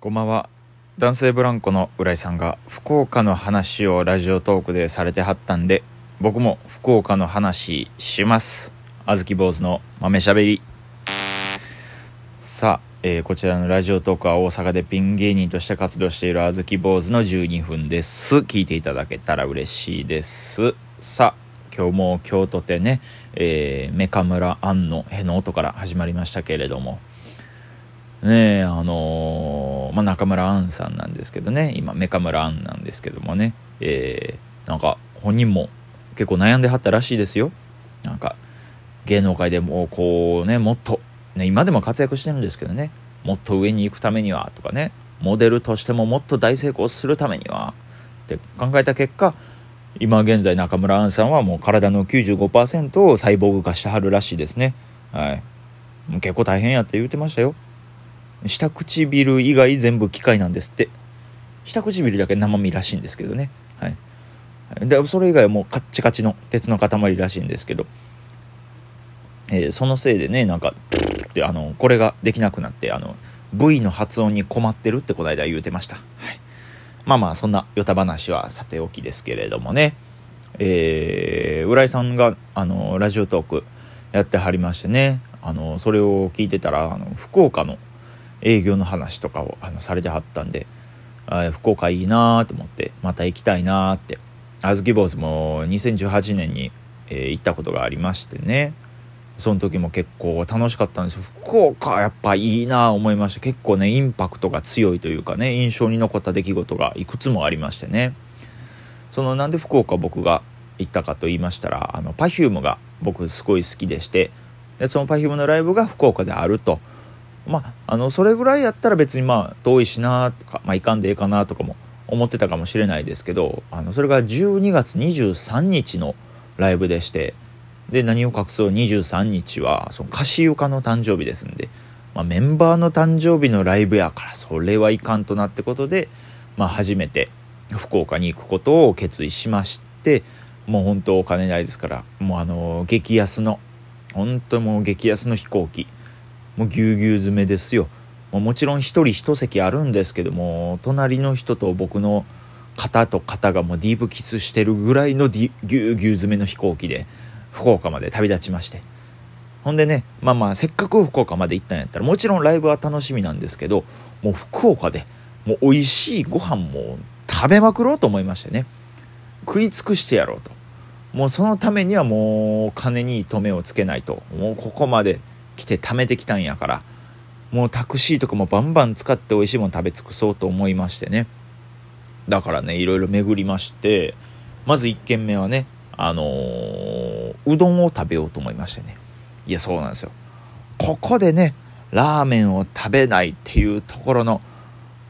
こんばんは。男性ブランコの浦井さんが福岡の話をラジオトークでされてはったんで僕も福岡の話します。あずき坊主の豆しゃべり。さあ、えーこちらのラジオトークは大阪でピン芸人として活動しているあずき坊主の12分です。聞いていただけたら嬉しいです。さあ今日も京都でね、えー、メカ村庵のへの音から始まりましたけれども。ねえあのーまあ、中村アンさんなんですけどね。今メカ村アンなんですけどもね。えーなんか本人も結構悩んではったらしいですよ。なんか芸能界でもこうねもっと、ね、今でも活躍してるんですけどね。もっと上に行くためにはとかね。モデルとしてももっと大成功するためには。って考えた結果今現在中村アンさんはもう体の95%をサイボーグ化してはるらしいですね。はい。結構大変やって言ってましたよ。下唇以外全部機械なんですって。下唇だけ生身らしいんですけどね。はい。でそれ以外はもうカッチカチの鉄の塊らしいんですけど、えーそのせいでねなんかプーってあのこれができなくなってあの V の発音に困ってるってこの間言うてました、はい、まあまあそんなヨタ話はさておきですけれどもね。えー浦井さんがあのラジオトークやってはりましてね。あのそれを聞いてたらあの福岡の営業の話とかをあのされてはったんであ福岡いいなと思ってまた行きたいなって。あずき坊主も2018年に、えー行ったことがありましてね。その時も結構楽しかったんですよ。福岡やっぱいいな思いました結構ねインパクトが強いというかね印象に残った出来事がいくつもありましてね。そのなんで福岡僕が行ったかと言いましたらあの Perfume が僕すごい好きでしてでその Perfume のライブが福岡であると。まああのそれぐらいやったら別にまあ遠いしなとかまあいかんでええかなとかも思ってたかもしれないですけどあのそれが12月23日のライブでしてで何を隠そう？23日はその歌詞床の誕生日ですんで、まあ、メンバーの誕生日のライブやからそれはいかんとなってことで、まあ、初めて福岡に行くことを決意しましてもう本当お金ないですからもうあの激安の本当もう激安の飛行機もうぎゅうぎゅう詰めですよ。もちろん一人一席あるんですけども隣の人と僕の肩と肩がもうディープキスしてるぐらいのディぎゅうぎゅう詰めの飛行機で福岡まで旅立ちまして。ほんでねまあまあせっかく福岡まで行ったんやったらもちろんライブは楽しみなんですけどもう福岡でもう美味しいご飯も食べまくろうと思いましてね。食い尽くしてやろうと。もうそのためにはもう金に糸目をつけないと。もうここまで来て貯めてきたんやから。もうタクシーとかもバンバン使って美味しいもの食べ尽くそうと思いましてね。だからねいろいろ巡りましてまず1軒目はねあのーうどんを食べようと思いましてね。いやそうなんですよ。ここでねラーメンを食べないっていうところの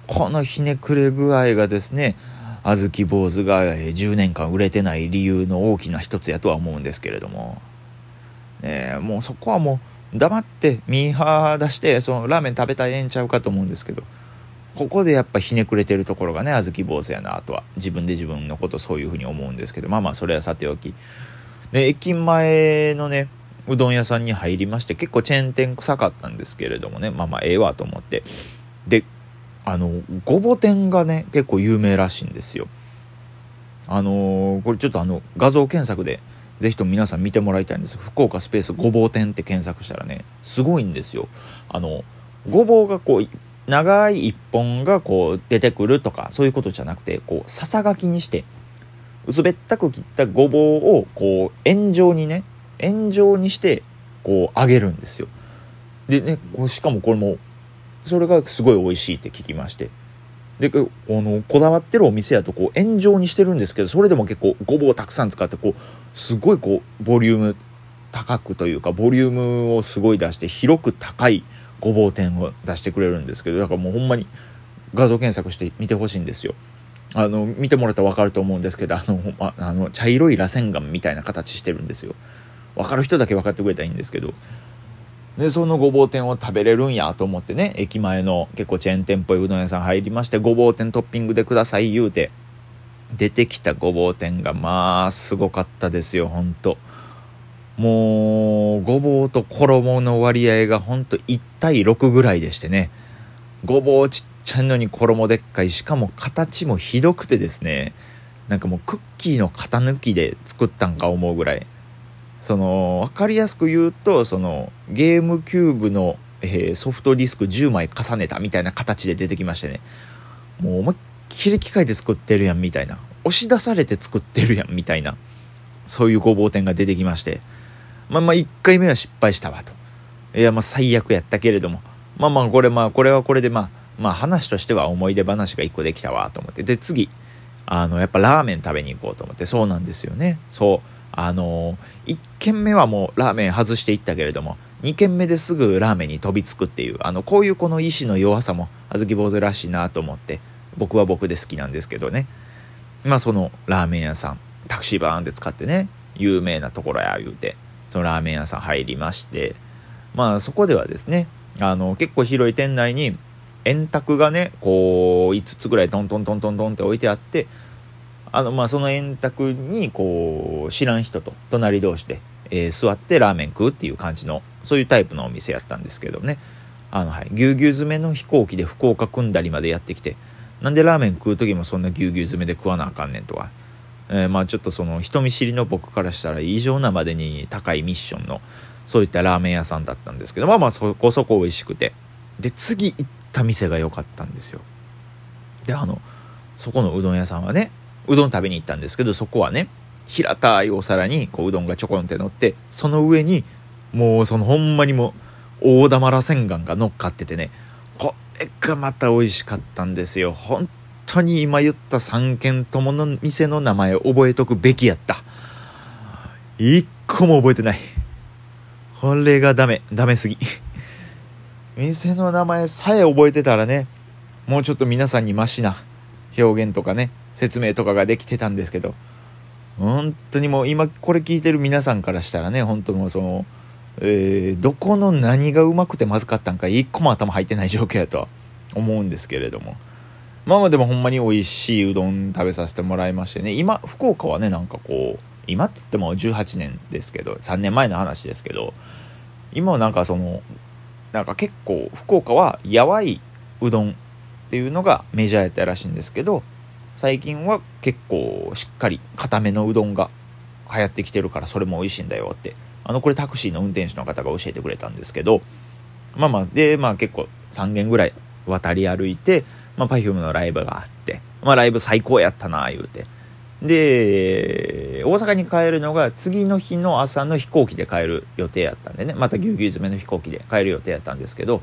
このひねくれ具合がですね小豆坊主が10年間売れてない理由の大きな一つやとは思うんですけれども、ねえもうそこはもう黙ってミーハー出してそのラーメン食べたらええんちゃうかと思うんですけどここでやっぱひねくれてるところがね小豆坊主やなあとは自分で自分のことそういうふうに思うんですけどまあまあそれはさておき。で駅前のねうどん屋さんに入りまして結構チェーン店臭かったんですけれどもねまあまあええわと思って。であのごぼ天がね結構有名らしいんですよ。あのーこれちょっとあの画像検索でぜひとも皆さん見てもらいたいんです。福岡スペースごぼう天って検索したらねすごいんですよ。あのごぼうがこう長い一本がこう出てくるとかそういうことじゃなくてこうささがきにして薄べったく切ったごぼうをこう円状にね円状にしてこう揚げるんですよ。でねしかもこれもそれがすごい美味しいって聞きまして。でこあのこだわってるお店やとこう円状にしてるんですけどそれでも結構ごぼうたくさん使ってこうすごいこうボリューム高くというかボリュームをすごい出して広く高いごぼう天を出してくれるんですけどだからもうほんまに画像検索して見てほしいんですよ。あの見てもらったら分かると思うんですけどあのまあの茶色い螺旋岩みたいな形してるんですよ。分かる人だけ分かってくれたらいいんですけどでそのごぼう天を食べれるんやと思ってね駅前の結構チェーン店っぽいうどん屋さん入りましてごぼう天トッピングでください言うて出てきたごぼう天がまあすごかったですよほんと。もうごぼうと衣の割合がほんと1対6ぐらいでしてね。ごぼうちっちゃいのに衣でっかい。しかも形もひどくてですね。なんかもうクッキーの型抜きで作ったんか思うぐらい。その分かりやすく言うとそのゲームキューブの、えー、ソフトディスク10枚重ねたみたいな形で出てきましてね。もう思いっきり機械で作ってるやんみたいな。押し出されて作ってるやんみたいなそういうごぼう天が出てきまして。まあまあ1回目は失敗したわと。いやまあ最悪やったけれども。まあまあこれまあこれはこれでまあまあ話としては思い出話が1個できたわと思って。で次あのやっぱラーメン食べに行こうと思って。そうなんですよね。そう。あの1軒目はもうラーメン外していったけれども2軒目ですぐラーメンに飛びつくっていうあのこういうこの意志の弱さも小豆坊主らしいなと思って僕は僕で好きなんですけどね。まあそのラーメン屋さんタクシーバーンって使ってね有名なところや言うてそのラーメン屋さん入りましてまあそこではですねあの結構広い店内に円卓がねこう5つぐらいトントントントントンって置いてあってあのまあその円卓にこう知らん人と隣同士で、えー、座ってラーメン食うっていう感じのそういうタイプのお店やったんですけどね。あのはい。ぎゅうぎゅう詰めの飛行機で福岡組んだりまでやってきてなんでラーメン食う時もそんなぎゅうぎゅう詰めで食わなあかんねんとは。えー、まあちょっとその人見知りの僕からしたら異常なまでに高いミッションのそういったラーメン屋さんだったんですけどまあまあそこそこ美味しくて。で次行った店が良かったんですよ。であのそこのうどん屋さんはねうどん食べに行ったんですけどそこはね平たいお皿にこううどんがちょこんって乗ってその上にもうそのほんまにも大玉らせんがんが乗っかっててねこれがまた美味しかったんですよ。本当に今言った3軒ともの店の名前覚えとくべきやった。一個も覚えてない。これがダメダメすぎ。店の名前さえ覚えてたらねもうちょっと皆さんにマシな表現とかね説明とかができてたんですけど本当にもう今これ聞いてる皆さんからしたらね本当もうその、えー、どこの何がうまくてまずかったんか一個も頭入ってない状況やとは思うんですけれども。まあまあでもほんまに美味しいうどん食べさせてもらいましてね今福岡はねなんかこう今っつっても18年ですけど3年前の話ですけど今はなんかそのなんか結構福岡はやわいうどんっていうのがメジャーやったらしいんですけど最近は結構しっかり固めのうどんが流行ってきてるからそれも美味しいんだよってあのこれタクシーの運転手の方が教えてくれたんですけどまあまあでまあ結構3軒ぐらい渡り歩いてまあ、Perfume のライブがあって、まあ、ライブ最高やったな、言うて。で、大阪に帰るのが次の日の朝の飛行機で帰る予定やったんでね、またぎゅうぎゅう詰めの飛行機で帰る予定やったんですけど、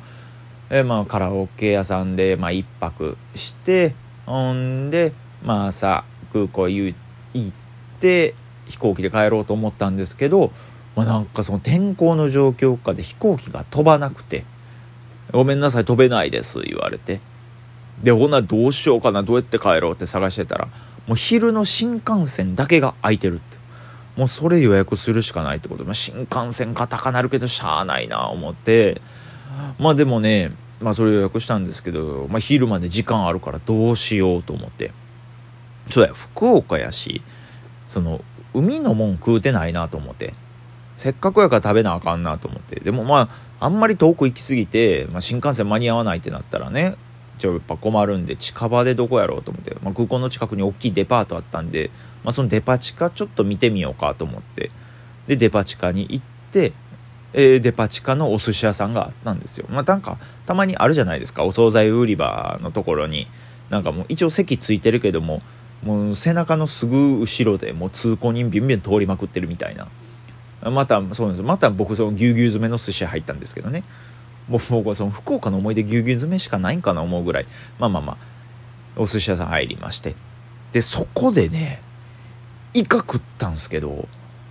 えまあ、カラオケ屋さんで、まあ、一泊して、ほんで、まあ、朝、空港行って、飛行機で帰ろうと思ったんですけど、まあ、なんかその天候の状況下で飛行機が飛ばなくて、ごめんなさい、飛べないです、言われて。でほなどうしようかなどうやって帰ろうって探してたらもう昼の新幹線だけが空いてるってもうそれ予約するしかないってことで、まあ、新幹線が高なるけどしゃあないな思ってまあでもねまあそれ予約したんですけど、まあ、昼まで時間あるからどうしようと思って。そうや福岡やしその海のもん食うてないなと思って。せっかくやから食べなあかんなと思って。でもまああんまり遠く行き過ぎて、まあ、新幹線間に合わないってなったらねちょやっぱ困るんで近場でどこやろうと思って、まあ、空港の近くに大きいデパートあったんで、まあ、そのデパ地下ちょっと見てみようかと思って。でデパ地下に行って、えー、デパ地下のお寿司屋さんがあったんですよ。まあなんかたまにあるじゃないですか。お惣菜売り場のところに。なんかもう一応席ついてるけどももう背中のすぐ後ろでもう通行人ビュンビュン通りまくってるみたいな。またそうなんです。また僕そのぎゅうぎゅう詰めの寿司屋入ったんですけどね。もう僕はその福岡の思い出ぎゅうぎゅう詰めしかないんかな思うぐらい。まあまあまあお寿司屋さん入りまして。でそこでねイカ食ったんすけど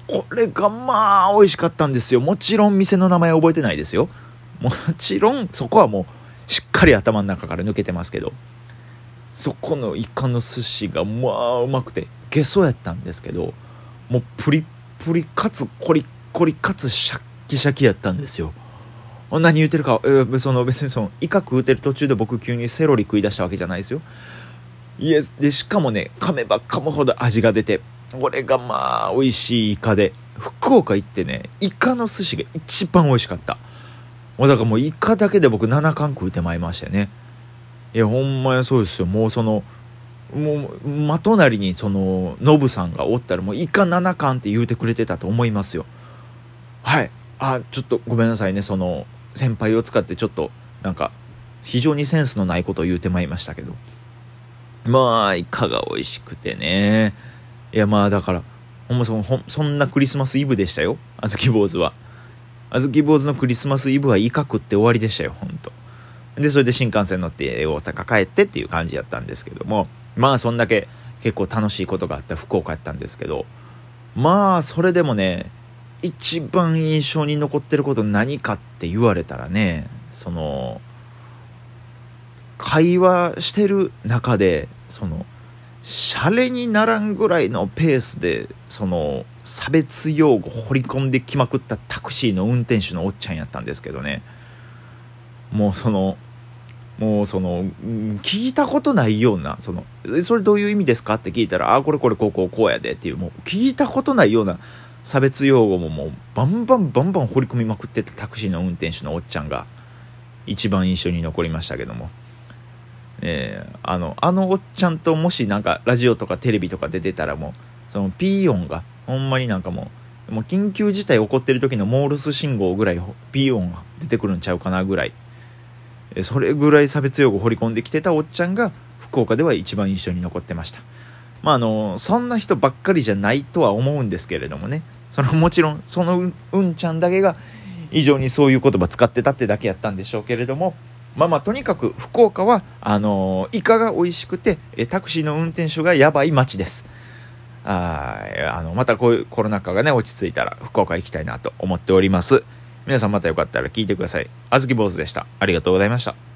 これがまあ美味しかったんですよ。もちろん店の名前覚えてないですよ。もちろんそこはもうしっかり頭の中から抜けてますけど。そこのイカの寿司がまあうまくてゲソやったんですけどもうプリプリかつコリコリかつシャッキシャキやったんですよ。何言ってるか、えー、その別にそのイカ食うてる途中で僕急にセロリ食い出したわけじゃないですよ。いやでしかもね噛めば噛むほど味が出てこれがまあ美味しいイカで。福岡行ってねイカの寿司が一番美味しかった。もうだからもうイカだけで僕7貫食うてまいりましてね。いやほんまやそうですよ。もうそのもう真隣にそのノブさんがおったらもうイカ7巻って言うてくれてたと思いますよ。はい。あちょっとごめんなさいね。その先輩を使ってちょっとなんか非常にセンスのないことを言うてまいりましたけど。まあイカが美味しくてね。いやまあだからほんまそほそんなクリスマスイブでしたよ。あずき坊主は。あずき坊主のクリスマスイブはイカ食って終わりでしたよほんと。でそれで新幹線乗って大阪帰ってっていう感じやったんですけども。まあそんだけ結構楽しいことがあった福岡やったんですけど。まあそれでもね一番印象に残ってること何かって言われたらねその会話してる中でそのシャレにならんぐらいのペースでその差別用語掘り込んできまくったタクシーの運転手のおっちゃんやったんですけどね。もうそのもうその聞いたことないようなそのそれどういう意味ですか？って聞いたらあこれこれこうこうこうやでっていうもう聞いたことないような差別用語ももうバンバンバンバン掘り込みまくってたタクシーの運転手のおっちゃんが一番印象に残りましたけども、えー、あのあのおっちゃんともしなんかラジオとかテレビとか出てたらもうそのピー音がほんまになんかもうもう緊急事態起こってる時のモールス信号ぐらいピー音が出てくるんちゃうかなぐらい。それぐらい差別用語を掘り込んできてたおっちゃんが福岡では一番印象に残ってました。まああのそんな人ばっかりじゃないとは思うんですけれどもね。そのもちろんそのうんちゃんだけが以上にそういう言葉使ってたってだけやったんでしょうけれども。まあまあとにかく福岡はあのイカが美味しくてタクシーの運転手がやばい街ですああのまたこういうコロナ禍がね落ち着いたら福岡行きたいなと思っております皆さんまたよかったら聞いてください。あずき坊主でした。ありがとうございました。